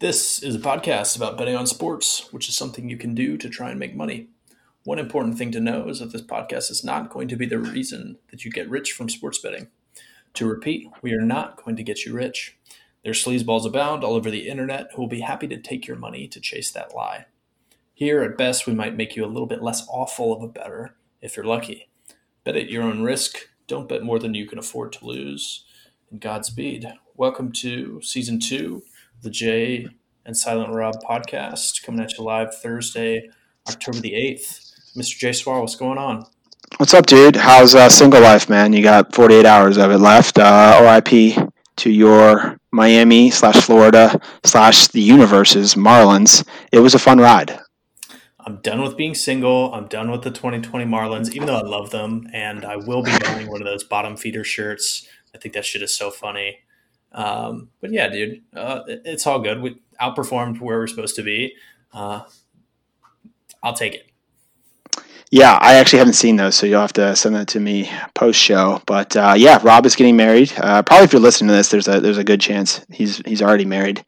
This is a podcast about betting on sports, which is something you can do to try and make money. One important thing to know is that this podcast is not going to be the reason that you get rich from sports betting. To repeat, we are not going to get you rich. There's sleazeballs abound all over the internet who will be happy to take your money to chase that lie. Here, at best, we might make you a little bit less awful of a better if you're lucky. Bet at your own risk. Don't bet more than you can afford to lose. And Godspeed. Welcome to season two the Jay and Silent Rob podcast coming at you live Thursday, October the 8th. Mr. Jay Swar, what's going on? What's up, dude? How's uh, single life, man? You got 48 hours of it left. Uh, RIP to your Miami slash Florida slash the universes Marlins. It was a fun ride. I'm done with being single. I'm done with the 2020 Marlins, even though I love them, and I will be buying one of those bottom feeder shirts. I think that shit is so funny. Um, but yeah, dude, uh, it's all good. We outperformed where we're supposed to be. Uh, I'll take it. Yeah, I actually haven't seen those, so you'll have to send that to me post show. But uh, yeah, Rob is getting married. Uh, probably if you're listening to this, there's a there's a good chance he's he's already married.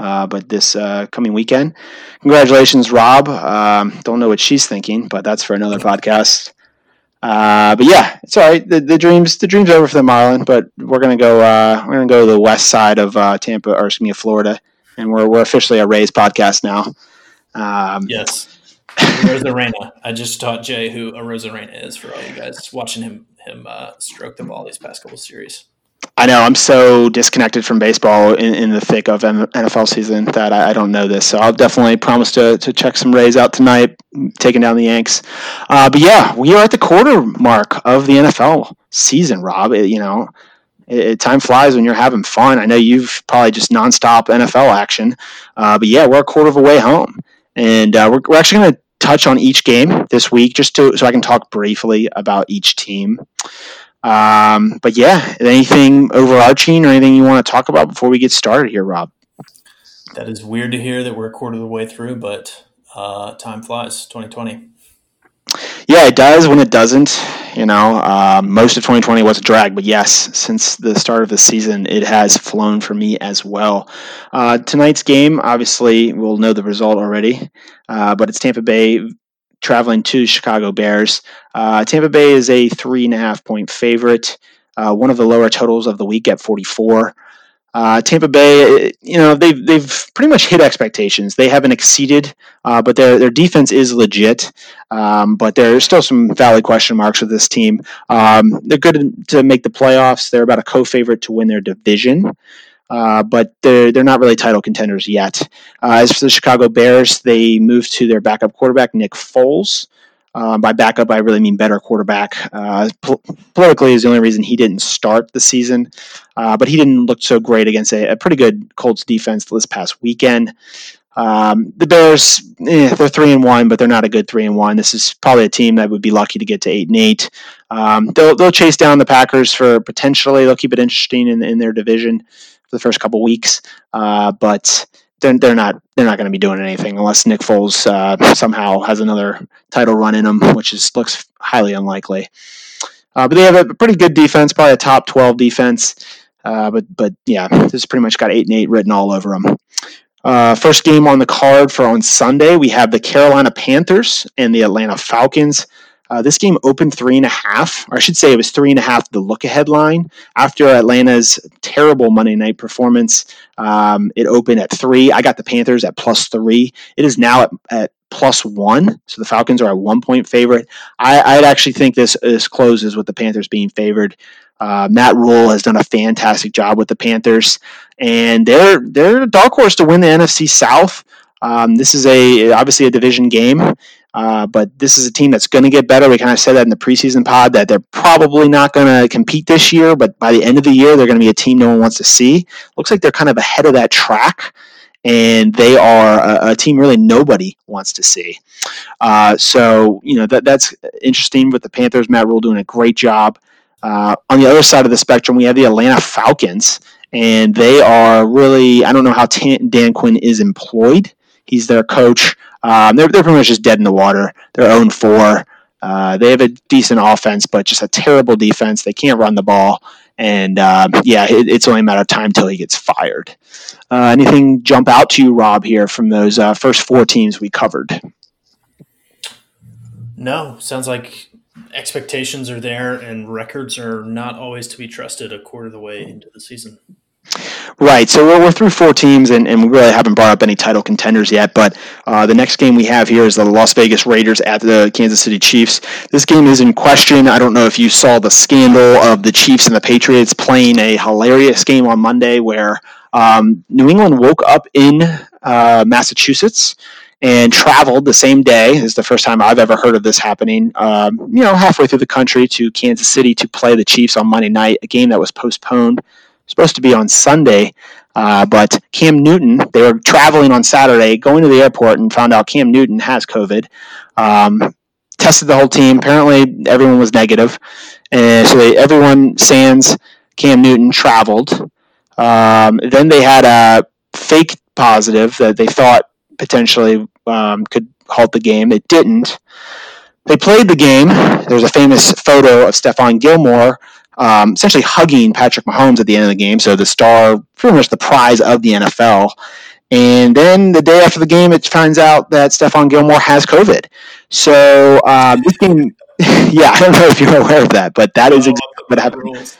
Uh, but this uh, coming weekend, congratulations, Rob. Um, don't know what she's thinking, but that's for another podcast. Uh, but yeah, it's all right. The, the dreams the dreams over for the Marlin, but we're gonna go uh, we're gonna go to the west side of uh, Tampa or excuse me, Florida, and we're we're officially a Rays podcast now. Um, yes, Arozarena. I just taught Jay who Arozarena is for all you guys watching him him uh, stroke the ball these past couple series. I know I'm so disconnected from baseball in, in the thick of NFL season that I, I, don't know this. So I'll definitely promise to, to check some Rays out tonight, taking down the Yanks. Uh, but yeah, we are at the quarter mark of the NFL season, Rob. It, you know, it, it, time flies when you're having fun. I know you've probably just nonstop NFL action, uh, but yeah, we're a quarter of a way home, and uh, we're, we're actually going to touch on each game this week just to so I can talk briefly about each team. Um, but yeah, anything overarching or anything you want to talk about before we get started here, Rob? That is weird to hear that we're a quarter of the way through, but uh, time flies. 2020. Yeah, it does when it doesn't. You know, uh, most of 2020 was a drag, but yes, since the start of the season, it has flown for me as well. Uh, tonight's game, obviously, we'll know the result already, uh, but it's Tampa Bay traveling to Chicago Bears. Uh, Tampa Bay is a three and a half point favorite, uh, one of the lower totals of the week at 44. Uh, Tampa Bay, you know, they've they've pretty much hit expectations. They haven't exceeded, uh, but their their defense is legit. Um, but there's still some valid question marks with this team. Um, they're good to make the playoffs. They're about a co-favorite to win their division. Uh, but they're they're not really title contenders yet. Uh, as for the Chicago Bears, they moved to their backup quarterback Nick Foles. Uh, by backup, I really mean better quarterback. Uh, po- politically, is the only reason he didn't start the season, uh, but he didn't look so great against a, a pretty good Colts defense this past weekend. Um, the Bears, eh, they're three and one, but they're not a good three and one. This is probably a team that would be lucky to get to eight and eight. Um, they'll they'll chase down the Packers for potentially. They'll keep it interesting in in their division the first couple weeks, uh, but they're, they're not they're not going to be doing anything unless Nick Foles uh, somehow has another title run in him, which is looks highly unlikely. Uh, but they have a pretty good defense, probably a top twelve defense. Uh, but but yeah, this pretty much got eight and eight written all over them. Uh, first game on the card for on Sunday, we have the Carolina Panthers and the Atlanta Falcons. Uh, this game opened three and a half, or I should say it was three and a half the look ahead line. After Atlanta's terrible Monday night performance, um, it opened at three. I got the Panthers at plus three. It is now at, at plus one. So the Falcons are a one point favorite. I, would actually think this, this closes with the Panthers being favored. Uh, Matt Rhule has done a fantastic job with the Panthers, and they're they're a dark horse to win the NFC South. Um, this is a obviously a division game, uh, but this is a team that's going to get better. We kind of said that in the preseason pod that they're probably not going to compete this year, but by the end of the year, they're going to be a team no one wants to see. Looks like they're kind of ahead of that track, and they are a, a team really nobody wants to see. Uh, so you know that that's interesting with the Panthers. Matt Rhule doing a great job. Uh, on the other side of the spectrum, we have the Atlanta Falcons, and they are really I don't know how Dan Quinn is employed. He's their coach. Um, they're, they're pretty much just dead in the water. They're own 4. Uh, they have a decent offense, but just a terrible defense. They can't run the ball. and uh, yeah, it, it's only a matter of time until he gets fired. Uh, anything jump out to you, Rob, here from those uh, first four teams we covered? No, sounds like expectations are there and records are not always to be trusted a quarter of the way into the season. Right. So we're, we're through four teams, and, and we really haven't brought up any title contenders yet. But uh, the next game we have here is the Las Vegas Raiders at the Kansas City Chiefs. This game is in question. I don't know if you saw the scandal of the Chiefs and the Patriots playing a hilarious game on Monday where um, New England woke up in uh, Massachusetts and traveled the same day. This is the first time I've ever heard of this happening. Um, you know, halfway through the country to Kansas City to play the Chiefs on Monday night, a game that was postponed supposed to be on Sunday, uh, but Cam Newton, they were traveling on Saturday, going to the airport, and found out Cam Newton has COVID. Um, tested the whole team. Apparently, everyone was negative, and so they, everyone sans Cam Newton traveled. Um, then they had a fake positive that they thought potentially um, could halt the game. It didn't. They played the game. There's a famous photo of Stephon Gilmore um, essentially hugging Patrick Mahomes at the end of the game. So the star, pretty much the prize of the NFL. And then the day after the game, it finds out that Stephon Gilmore has COVID. So uh, this game, yeah, I don't know if you're aware of that, but that is exactly what happened.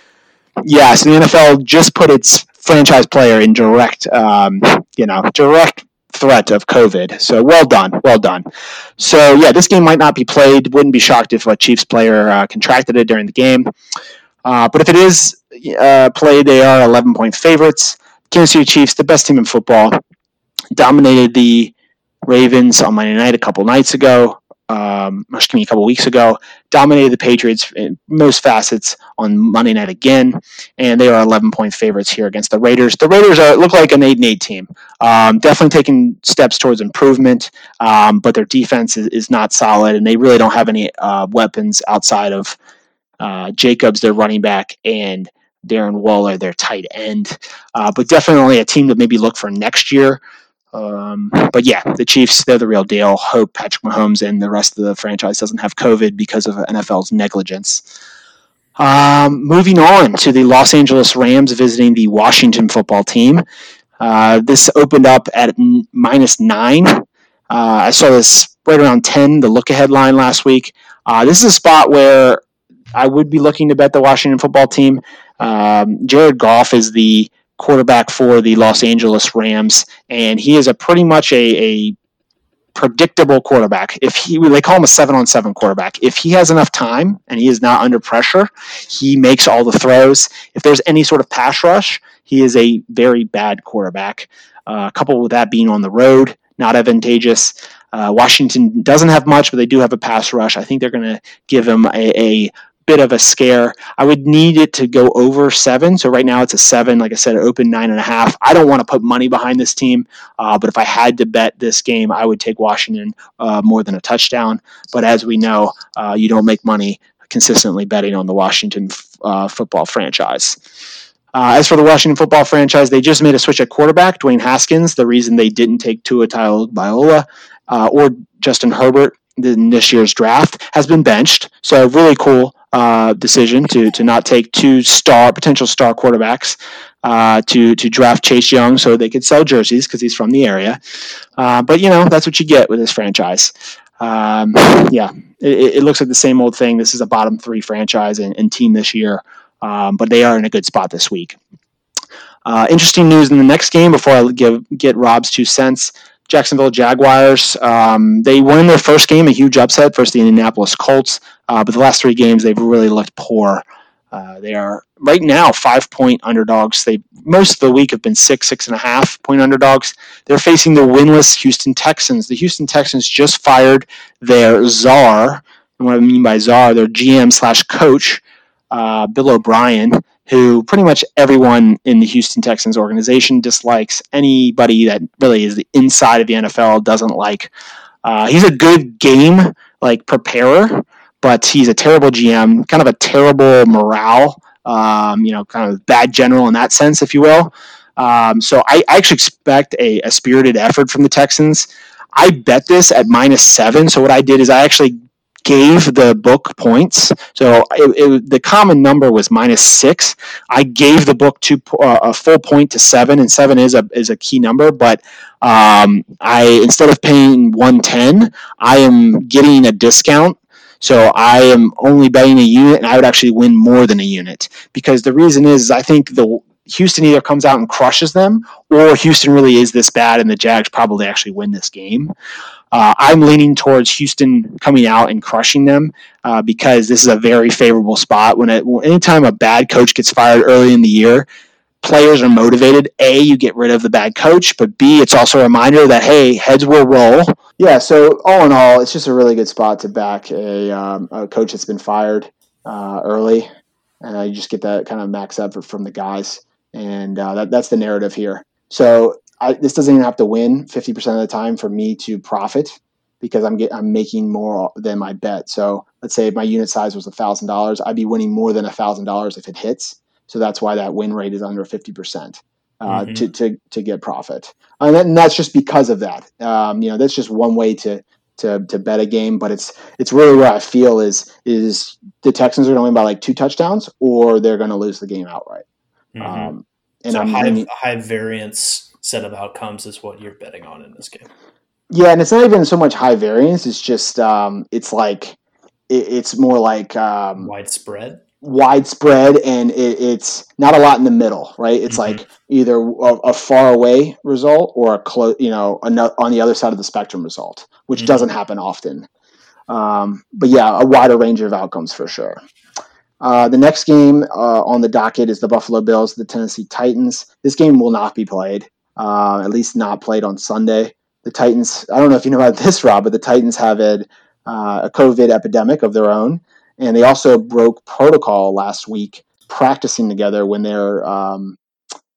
Yeah, so the NFL just put its franchise player in direct, um, you know, direct threat of COVID. So well done, well done. So yeah, this game might not be played. Wouldn't be shocked if a Chiefs player uh, contracted it during the game. Uh, but if it is uh, played, they are 11 point favorites. Kansas City Chiefs, the best team in football, dominated the Ravens on Monday night a couple nights ago. Um, excuse me, a couple weeks ago, dominated the Patriots in most facets on Monday night again, and they are 11 point favorites here against the Raiders. The Raiders are, look like an 8 and 8 team. Um, definitely taking steps towards improvement, um, but their defense is, is, not solid, and they really don't have any uh, weapons outside of uh, Jacobs, their running back, and Darren Waller, their tight end. Uh, but definitely a team to maybe look for next year. Um, but yeah, the Chiefs, they're the real deal. Hope Patrick Mahomes and the rest of the franchise doesn't have COVID because of NFL's negligence. Um, moving on to the Los Angeles Rams visiting the Washington football team. Uh, this opened up at minus nine. Uh, I saw this right around 10, the look ahead line last week. Uh, this is a spot where I would be looking to bet the Washington football team. Um, Jared Goff is the quarterback for the Los Angeles Rams, and he is a pretty much a, a predictable quarterback. If he they call him a seven on seven quarterback. If he has enough time and he is not under pressure, he makes all the throws. If there's any sort of pass rush, he is a very bad quarterback. Uh, coupled with that being on the road, not advantageous. Uh, Washington doesn't have much, but they do have a pass rush. I think they're going to give him a, a bit of a scare. I would need it to go over seven. So right now it's a seven. Like I said, open nine and a half. I don't want to put money behind this team, uh, but if I had to bet this game, I would take Washington uh, more than a touchdown. But as we know, uh, you don't make money consistently betting on the Washington uh, football franchise. Uh, as for the Washington football franchise, they just made a switch at quarterback. Dwayne Haskins, the reason they didn't take Tua Tagovailoa uh, or Justin Herbert in this year's draft, has been benched. So really cool uh, decision to to not take two star potential star quarterbacks uh, to to draft Chase Young so they could sell jerseys because he's from the area. Uh, but you know that's what you get with this franchise. Um, yeah, it, it, looks like the same old thing. This is a bottom three franchise and, and team this year, um, but they are in a good spot this week. Uh, interesting news in the next game before I give get Rob's two cents. Jacksonville Jaguars. Um, they won their first game, a huge upset versus the Indianapolis Colts. Uh, but the last three games, they've really looked poor. Uh, they are right now five point underdogs. They most of the week have been six, six and a half point underdogs. They're facing the winless Houston Texans. The Houston Texans just fired their czar. And what I mean by czar, their GM slash coach, uh, Bill O'Brien who pretty much everyone in the Houston Texans organization dislikes. Anybody that really is the inside of the NFL doesn't like. Uh, he's a good game like preparer, but he's a terrible GM, kind of a terrible morale. Um, you know, kind of bad general in that sense, if you will. Um, so I, I, actually expect a, a spirited effort from the Texans. I bet this at minus seven. So what I did is I actually gave the book points. So it, it, the common number was minus six. I gave the book two, uh, a full point to seven, and seven is a is a key number. But um, I instead of paying one ten, I am getting a discount. So I am only betting a unit, and I would actually win more than a unit because the reason is I think the Houston either comes out and crushes them, or Houston really is this bad, and the Jags probably actually win this game. Uh, I'm leaning towards Houston coming out and crushing them uh, because this is a very favorable spot. When it, anytime a bad coach gets fired early in the year, players are motivated. A, you get rid of the bad coach, but B, it's also a reminder that hey, heads will roll. Yeah. So all in all, it's just a really good spot to back a, um, a coach that's been fired uh, early. Uh, you just get that kind of max effort from the guys and uh, that, that's the narrative here. So I, this doesn't even have to win 50% of the time for me to profit because I'm get, I'm making more than my bet. So let's say if my unit size was thousand dollars, I'd be winning more than thousand dollars if it hits. So that's why that win rate is under 50% uh, mm-hmm. to, to, to get profit. And, that, and, that's just because of that. Um, you know, that's just one way to, to, to bet a game, but it's, it's really where I feel is, is the Texans are going to win by like two touchdowns or they're going to lose the game outright. Mm-hmm. Um, and so I'm high, high variance set of outcomes is what you're betting on in this game. Yeah, and it's not even so much high variance. It's just um, it's like it, it's more like um, widespread widespread and it, it's not a lot in the middle right it's mm-hmm. like either a, a, far away result or a close you know on the other side of the spectrum result which mm-hmm. doesn't happen often um, but yeah a wider range of outcomes for sure uh, the next game uh, on the docket is the Buffalo Bills, the Tennessee Titans. This game will not be played, uh, at least not played on Sunday. The Titans, I don't know if you know about this, Rob, but the Titans have had uh, a COVID epidemic of their own. And they also broke protocol last week practicing together when their, um,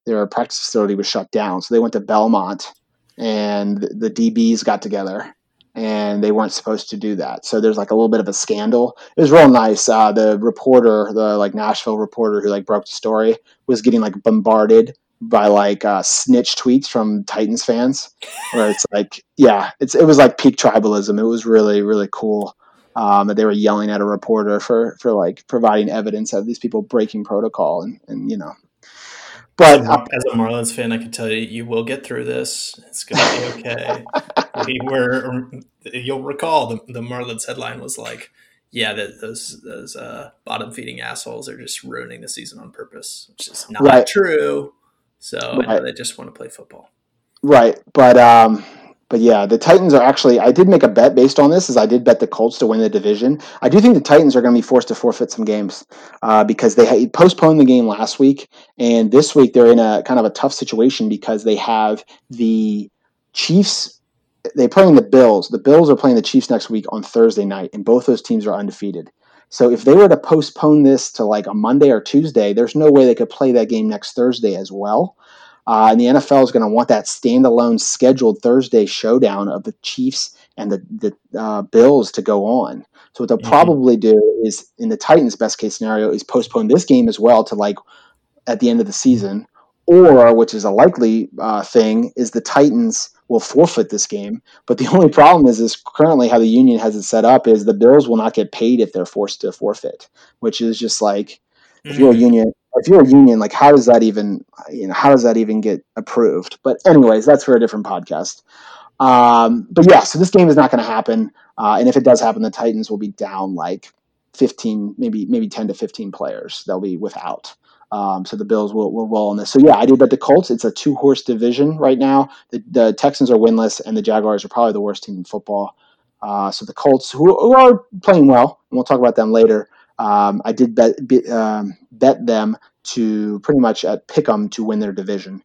their practice facility was shut down. So they went to Belmont and the DBs got together and they weren't supposed to do that. So there's like a little bit of a scandal. It was real nice. Uh, the reporter, the like Nashville reporter who like broke the story, was getting like bombarded by like uh, snitch tweets from Titans fans, where it's like, yeah, it's it was like peak tribalism. It was really really cool. Um, that they were yelling at a reporter for for like providing evidence of these people breaking protocol and, and you know but as a, as a Marlins fan, I can tell you, you will get through this. It's going to be okay. we were, you'll recall the, the Marlins headline was like, "Yeah, that those those uh, bottom feeding assholes are just ruining the season on purpose," which is not right. true. So right. they just want to play football. Right, but um, but yeah, the Titans are actually. I did make a bet based on this, as I did bet the Colts to win the division. I do think the Titans are going to be forced to forfeit some games uh, because they postponed the game last week, and this week they're in a kind of a tough situation because they have the Chiefs. They're playing the Bills. The Bills are playing the Chiefs next week on Thursday night, and both those teams are undefeated. So if they were to postpone this to like a Monday or Tuesday, there's no way they could play that game next Thursday as well. Uh, and the NFL is going to want that standalone scheduled Thursday showdown of the Chiefs and the, the uh, Bills to go on. So what they'll mm-hmm. probably do is, in the Titans' best case scenario, is postpone this game as well to like at the end of the season, or which is a likely uh, thing, is the Titans will forfeit this game. But the only problem is, is currently how the union has it set up is the Bills will not get paid if they're forced to forfeit, which is just like if you're a mm. union if you're a union, like how does that even you know how does that even get approved? But anyways, that's for a different podcast. Um, but yeah, so this game is not going to happen, uh, and if it does happen, the Titans will be down like 15, maybe maybe 10 to 15 players. They'll be without. Um, so the Bills will, will roll on this. So yeah, I do bet the Colts. It's a two horse division right now. The, the, Texans are winless, and the Jaguars are probably the worst team in football. Uh, so the Colts, who, who, are playing well, and we'll talk about them later, um, I did bet um, bet them to pretty much at pick'em to win their division.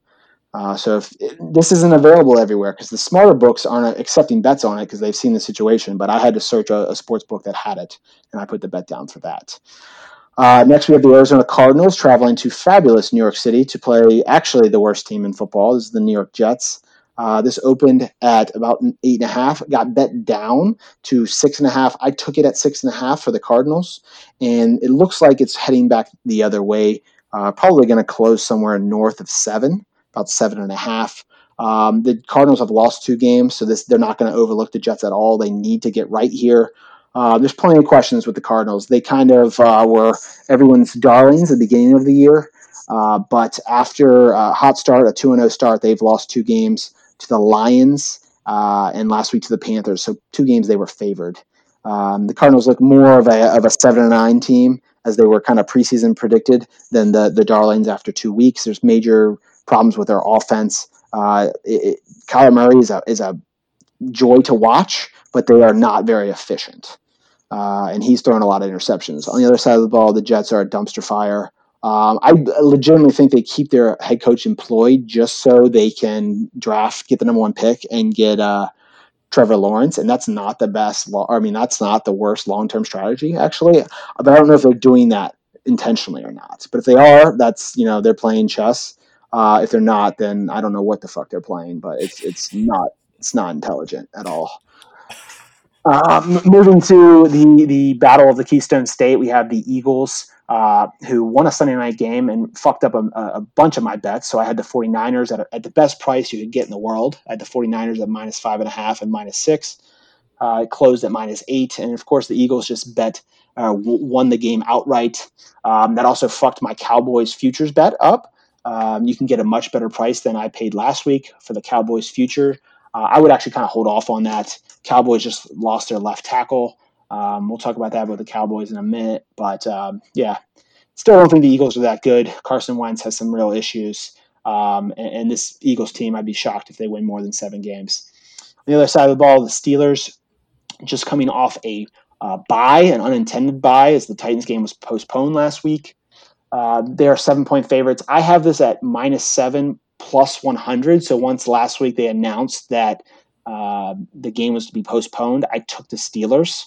Uh, so if this isn't available everywhere because the smarter books aren't accepting bets on it because they've seen the situation. But I had to search a, a, sports book that had it, and I put the bet down for that. Uh, next, we have the Arizona Cardinals traveling to fabulous New York City to play actually the worst team in football. This is the New York Jets. Uh, this opened at about eight and a half, got bet down to six and a half. I took it at six and a half for the Cardinals, and it looks like it's heading back the other way. Uh, probably going to close somewhere north of seven, about seven and a half. Um, the Cardinals have lost two games, so this they're not going to overlook the Jets at all. They need to get right here. Uh, there's plenty of questions with the Cardinals. They kind of uh, were everyone's darlings at the beginning of the year, uh, but after a hot start, a 2 0 start, they've lost two games to the Lions uh, and last week to the Panthers. So, two games they were favored. Um, the Cardinals look more of a, of a 7 and 9 team as they were kind of preseason predicted than the, the Darlings after two weeks. There's major problems with their offense. Uh, it, it, Kyler Murray is a, is a joy to watch, but they are not very efficient. Uh, and he's throwing a lot of interceptions. On the other side of the ball, the Jets are a dumpster fire. Um, I legitimately think they keep their head coach employed just so they can draft, get the number one pick, and get uh, Trevor Lawrence. And that's not the best. Lo- I mean, that's not the worst long term strategy, actually. But I don't know if they're doing that intentionally or not. But if they are, that's you know they're playing chess. Uh, if they're not, then I don't know what the fuck they're playing. But it's it's not it's not intelligent at all. Uh, moving to the the battle of the Keystone State, we have the Eagles, uh, who won a Sunday night game and fucked up a, a, bunch of my bets. So I had the 49ers at, a, at the best price you could get in the world. I had the 49ers at minus five and a half and minus six. Uh, it closed at minus eight, and of course the Eagles just bet uh, won the game outright. Um, that also fucked my Cowboys futures bet up. Um, you can get a much better price than I paid last week for the Cowboys future. Uh, I would actually kind of hold off on that. Cowboys just lost their left tackle. Um, we'll talk about that with the Cowboys in a minute. But um, yeah, still don't think the Eagles are that good. Carson Wentz has some real issues. Um, and, and, this Eagles team, I'd be shocked if they win more than seven games. On the other side of the ball, the Steelers just coming off a uh, bye, an unintended bye, as the Titans game was postponed last week. Uh, they are seven point favorites. I have this at minus seven plus 100. So once last week they announced that uh, the game was to be postponed, I took the Steelers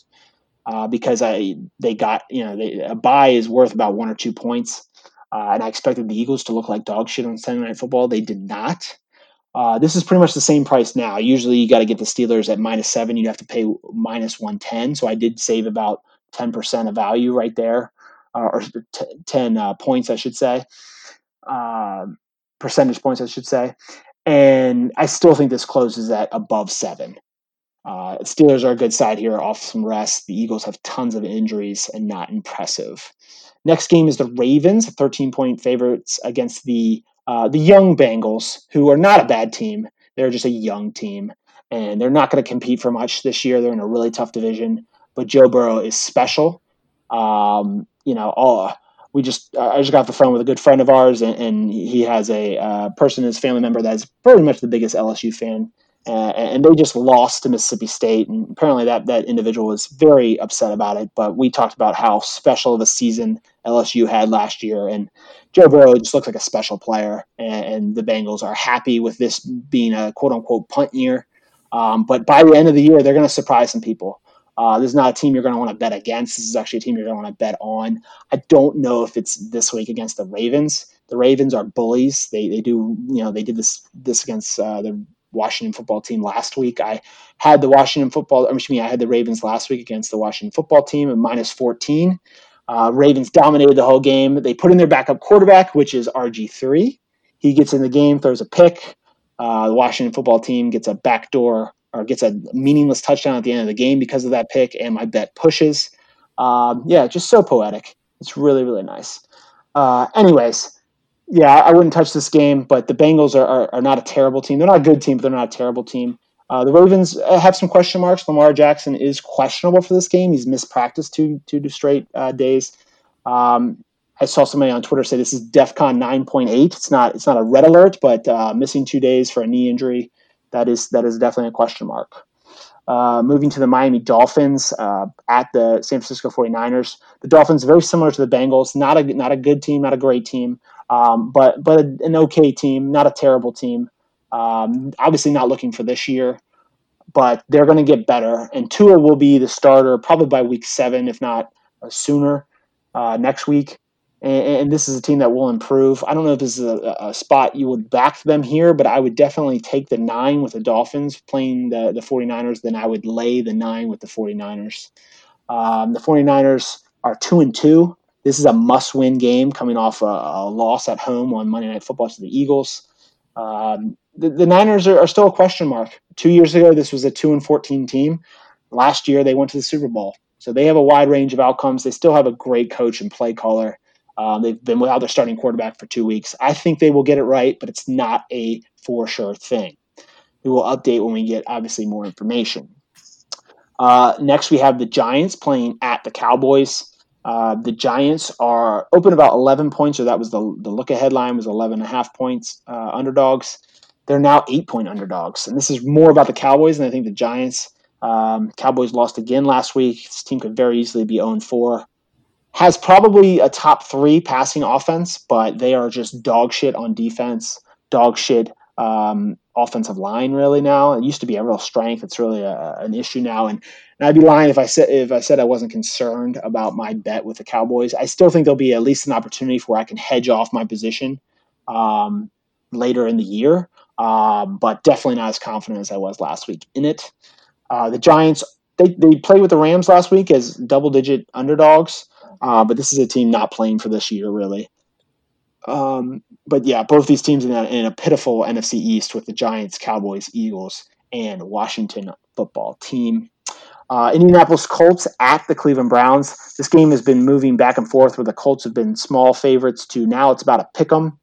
uh, because I they got you know they, a bye is worth about one or two points, uh, and I expected the Eagles to look like dog shit on Sunday Night Football. They did not. Uh, this is pretty much the same price now. Usually you got to get the Steelers at minus seven. You'd have to pay minus one ten. So I did save about ten percent of value right there, uh, or t- ten uh, points, I should say. Um, percentage points, I should say. And I still think this closes at above seven. Uh, Steelers are a good side here off some rest. The Eagles have tons of injuries and not impressive. Next game is the Ravens, 13 point favorites against the uh, the young Bengals, who are not a bad team. They're just a young team, and they're not going to compete for much this year. They're in a really tough division, but Joe Burrow is special. Um, you know, all we just I just got off the phone with a good friend of ours, and, and he has a uh, person in his family member that's pretty much the biggest LSU fan, uh, and they just lost to Mississippi State, and apparently that that individual was very upset about it. But we talked about how special of a season LSU had last year, and Joe Burrow just looks like a special player, and, and the Bengals are happy with this being a quote unquote punt year. Um, but by the end of the year, they're going to surprise some people. Uh, this is not a team you're going to want to bet against. This is actually a team you're going to want to bet on. I don't know if it's this week against the Ravens. The Ravens are bullies. They they do you know they did this this against uh, the Washington football team last week. I had the Washington football. Excuse me, I had the Ravens last week against the Washington football team at minus 14. Uh, Ravens dominated the whole game. They put in their backup quarterback, which is RG three. He gets in the game, throws a pick. Uh, the Washington football team gets a backdoor or gets a meaningless touchdown at the end of the game because of that pick, and my bet pushes. Um, yeah, just so poetic. It's really, really nice. Uh, anyways, yeah, I wouldn't touch this game, but the Bengals are, are, are, not a terrible team. They're not a good team, but they're not a terrible team. Uh, the Ravens uh, have some question marks. Lamar Jackson is questionable for this game. He's missed practice two two straight uh, days. Um, I saw somebody on Twitter say this is DefCon 9.8. It's not it's not a red alert, but uh, missing two days for a knee injury that is that is definitely a question mark. Uh, moving to the Miami Dolphins uh, at the San Francisco 49ers. The Dolphins very similar to the Bengals, not a not a good team, not a great team, um, but but an okay team, not a terrible team. Um, obviously not looking for this year, but they're going to get better. And Tua will be the starter probably by week seven, if not uh, sooner uh, next week and, and, this is a team that will improve. I don't know if this is a, a, spot you would back them here, but I would definitely take the nine with the Dolphins playing the, the 49ers. Then I would lay the nine with the 49ers. Um, the 49ers are two and two. This is a must win game coming off a, a, loss at home on Monday Night Football to the Eagles. Um, the, the, Niners are, are still a question mark. Two years ago, this was a two and 14 team. Last year, they went to the Super Bowl. So they have a wide range of outcomes. They still have a great coach and play caller. Um, they've been without their starting quarterback for two weeks. I think they will get it right, but it's not a for sure thing. We will update when we get obviously more information. Uh, next, we have the Giants playing at the Cowboys. Uh, the Giants are open about 11 points, or that was the, the look ahead line was 11 and a half points uh, underdogs. They're now eight point underdogs. And this is more about the Cowboys than I think the Giants. Um, Cowboys lost again last week. This team could very easily be owned 4. Has probably a top three passing offense, but they are just dog shit on defense, dog shit um, offensive line really now. It used to be a real strength. It's really a, an issue now. And, and I'd be lying if I said if I said I wasn't concerned about my bet with the Cowboys. I still think there'll be at least an opportunity for where I can hedge off my position um, later in the year, um, but definitely not as confident as I was last week in it. Uh, the Giants they, they played with the Rams last week as double digit underdogs, uh, but this is a team not playing for this year really. Um, but yeah, both these teams in a, in a pitiful NFC East with the Giants, Cowboys, Eagles, and Washington football team. Uh, Indianapolis Colts at the Cleveland Browns. This game has been moving back and forth where the Colts have been small favorites to now it's about a pick 'em.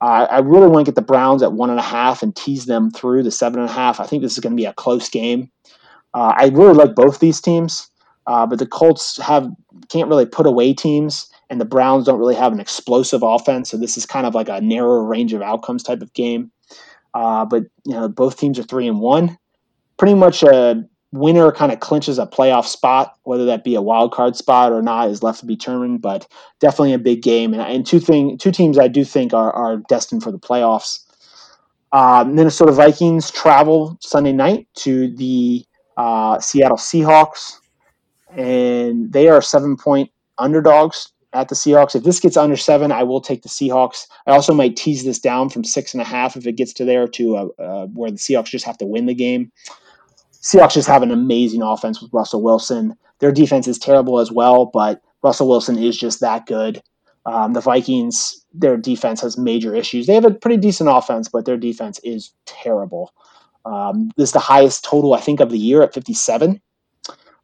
Uh, I really want to get the Browns at one and a half and tease them through the seven and a half. I think this is going to be a close game. Uh, I really like both these teams, uh, but the Colts have can't really put away teams, and the Browns don't really have an explosive offense. So this is kind of like a narrow range of outcomes type of game. Uh, but you know, both teams are three and one. Pretty much a winner kind of clinches a playoff spot, whether that be a wild card spot or not is left to be determined. But definitely a big game, and, and two thing two teams I do think are, are destined for the playoffs. Uh, Minnesota Vikings travel Sunday night to the uh, Seattle Seahawks, and they are seven point underdogs at the Seahawks. If this gets under seven, I will take the Seahawks. I also might tease this down from six and a half if it gets to there to uh, uh, where the Seahawks just have to win the game. Seahawks just have an amazing offense with Russell Wilson. Their defense is terrible as well, but Russell Wilson is just that good. Um, the Vikings, their defense has major issues. They have a pretty decent offense, but their defense is terrible. Um, this is the highest total, I think, of the year at 57.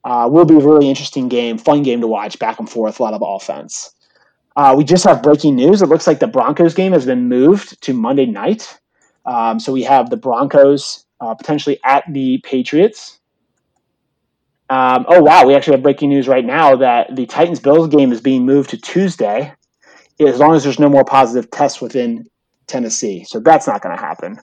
Uh, will be a really interesting game, fun game to watch, back and forth, a lot of offense. Uh, we just have breaking news. It looks like the Broncos game has been moved to Monday night. Um, so we have the Broncos uh, potentially at the Patriots. Um, oh, wow. We actually have breaking news right now that the Titans Bills game is being moved to Tuesday as long as there's no more positive tests within Tennessee. So that's not going to happen.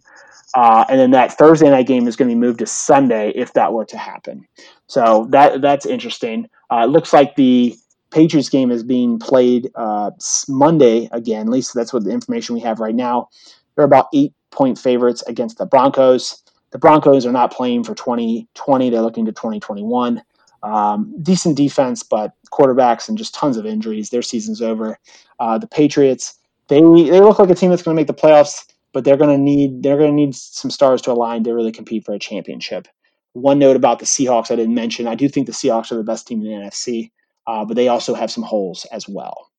Uh, and then that Thursday night game is going to be moved to Sunday if that were to happen. So that that's interesting. Uh, it looks like the Patriots game is being played uh, Monday again. At least that's what the information we have right now. They're about eight point favorites against the Broncos. The Broncos are not playing for 2020. They're looking to 2021. Um, decent defense, but quarterbacks and just tons of injuries. Their season's over. Uh, the Patriots, they they look like a team that's going to make the playoffs but they're going to need they're going to need some stars to align to really compete for a championship. One note about the Seahawks I didn't mention: I do think the Seahawks are the best team in the NFC, uh, but they also have some holes as well.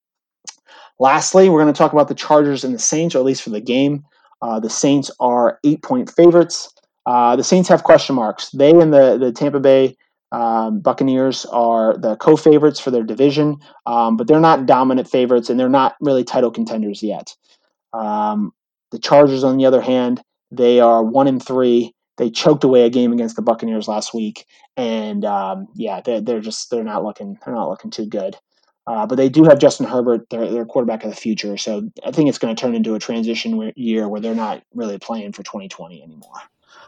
Lastly, we're going to talk about the Chargers and the Saints, or at least for the game. Uh, the Saints are eight point favorites. Uh, the Saints have question marks. They and the the Tampa Bay um, Buccaneers are the co-favorites for their division, um, but they're not dominant favorites, and they're not really title contenders yet. Um, the Chargers, on the other hand, they are one in three. They choked away a game against the Buccaneers last week, and um, yeah, they're, they're just they're not looking they're not looking too good. Uh, but they do have Justin Herbert, their, their quarterback of the future. So I think it's going to turn into a transition year where they're not really playing for 2020 anymore.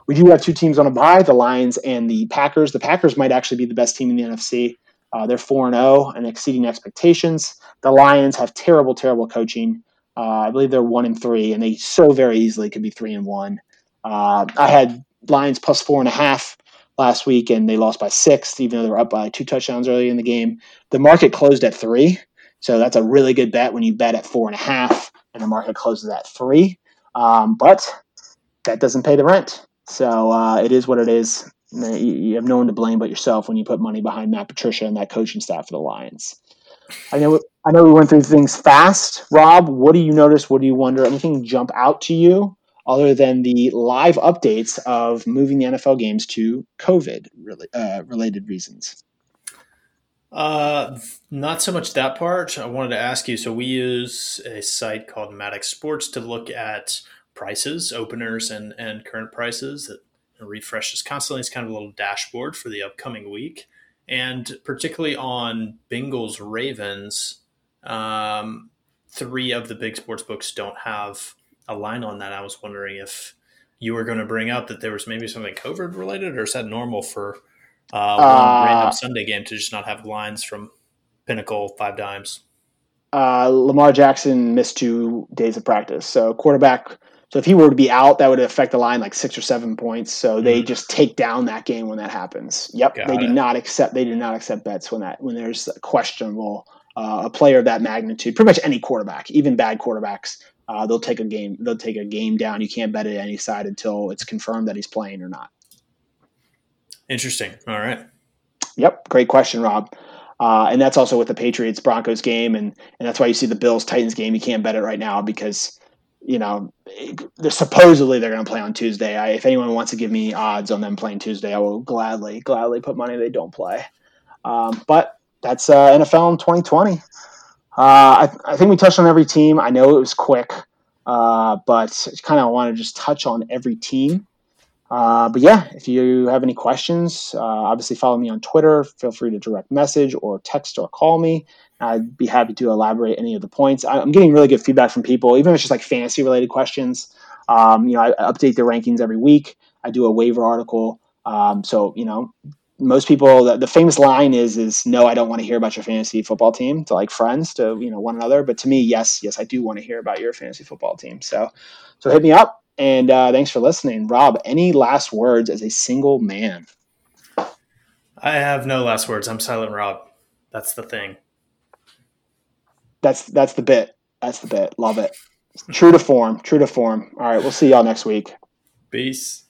We do have two teams on a bye, the Lions and the Packers. The Packers might actually be the best team in the NFC. Uh, they're 4 and 0 and exceeding expectations. The Lions have terrible, terrible coaching. Uh, I believe they're one and three, and they so very easily could be three and one. Uh, I had Lions plus four and a half last week, and they lost by six, even though they were up by two touchdowns early in the game. The market closed at three, so that's a really good bet when you bet at four and a half, and the market closes at three. Um, but that doesn't pay the rent, so uh, it is what it is. You have no one to blame but yourself when you put money behind Matt Patricia and that coaching staff for the Lions. I know I know we went through things fast. Rob, what do you notice? What do you wonder? Anything jump out to you other than the live updates of moving the NFL games to COVID uh, related reasons? Uh, not so much that part. I wanted to ask you. So we use a site called Maddux Sports to look at prices, openers, and and current prices that refreshes constantly. It's kind of a little dashboard for the upcoming week, and particularly on Bengals Ravens. Um, three of the big sports books don't have a line on that. I was wondering if you were going to bring up that there was maybe something COVID related, or is that normal for uh, one uh, random Sunday game to just not have lines from Pinnacle 5Dimes? Uh, Lamar Jackson missed two days of practice, so quarterback. So if he were to be out, that would affect the line like six or seven points. So mm-hmm. they just take down that game when that happens. Yep, Got they do not accept. They do not accept bets when that when there's a questionable uh, a player of that magnitude. Pretty much any quarterback, even bad quarterbacks, uh, they'll take a game. They'll take a game down. You can't bet it any side until it's confirmed that he's playing or not. Interesting. All right. Yep. Great question, Rob. Uh, and that's also with the Patriots Broncos game, and and that's why you see the Bills Titans game. You can't bet it right now because you know they're supposedly they're going to play on Tuesday. I, if anyone wants to give me odds on them playing Tuesday, I will gladly gladly put money they don't play. Um, but that's uh, NFL in 2020. Uh, I, I, think we touched on every team. I know it was quick, uh, but kind of want to just touch on every team. Uh, but yeah, if you have any questions, uh, obviously follow me on Twitter. Feel free to direct message or text or call me. I'd be happy to elaborate any of the points. I'm getting really good feedback from people, even if it's just like fantasy related questions. Um, you know, I update the rankings every week. I do a waiver article. Um, so, you know, most people the, the, famous line is is no i don't want to hear about your fantasy football team to like friends to you know one another but to me yes yes i do want to hear about your fantasy football team so so hit me up and uh, thanks for listening rob any last words as a single man i have no last words i'm silent rob that's the thing that's that's the bit. That's the bit. Love it. True to form. True to form. All right. We'll see y'all next week. Peace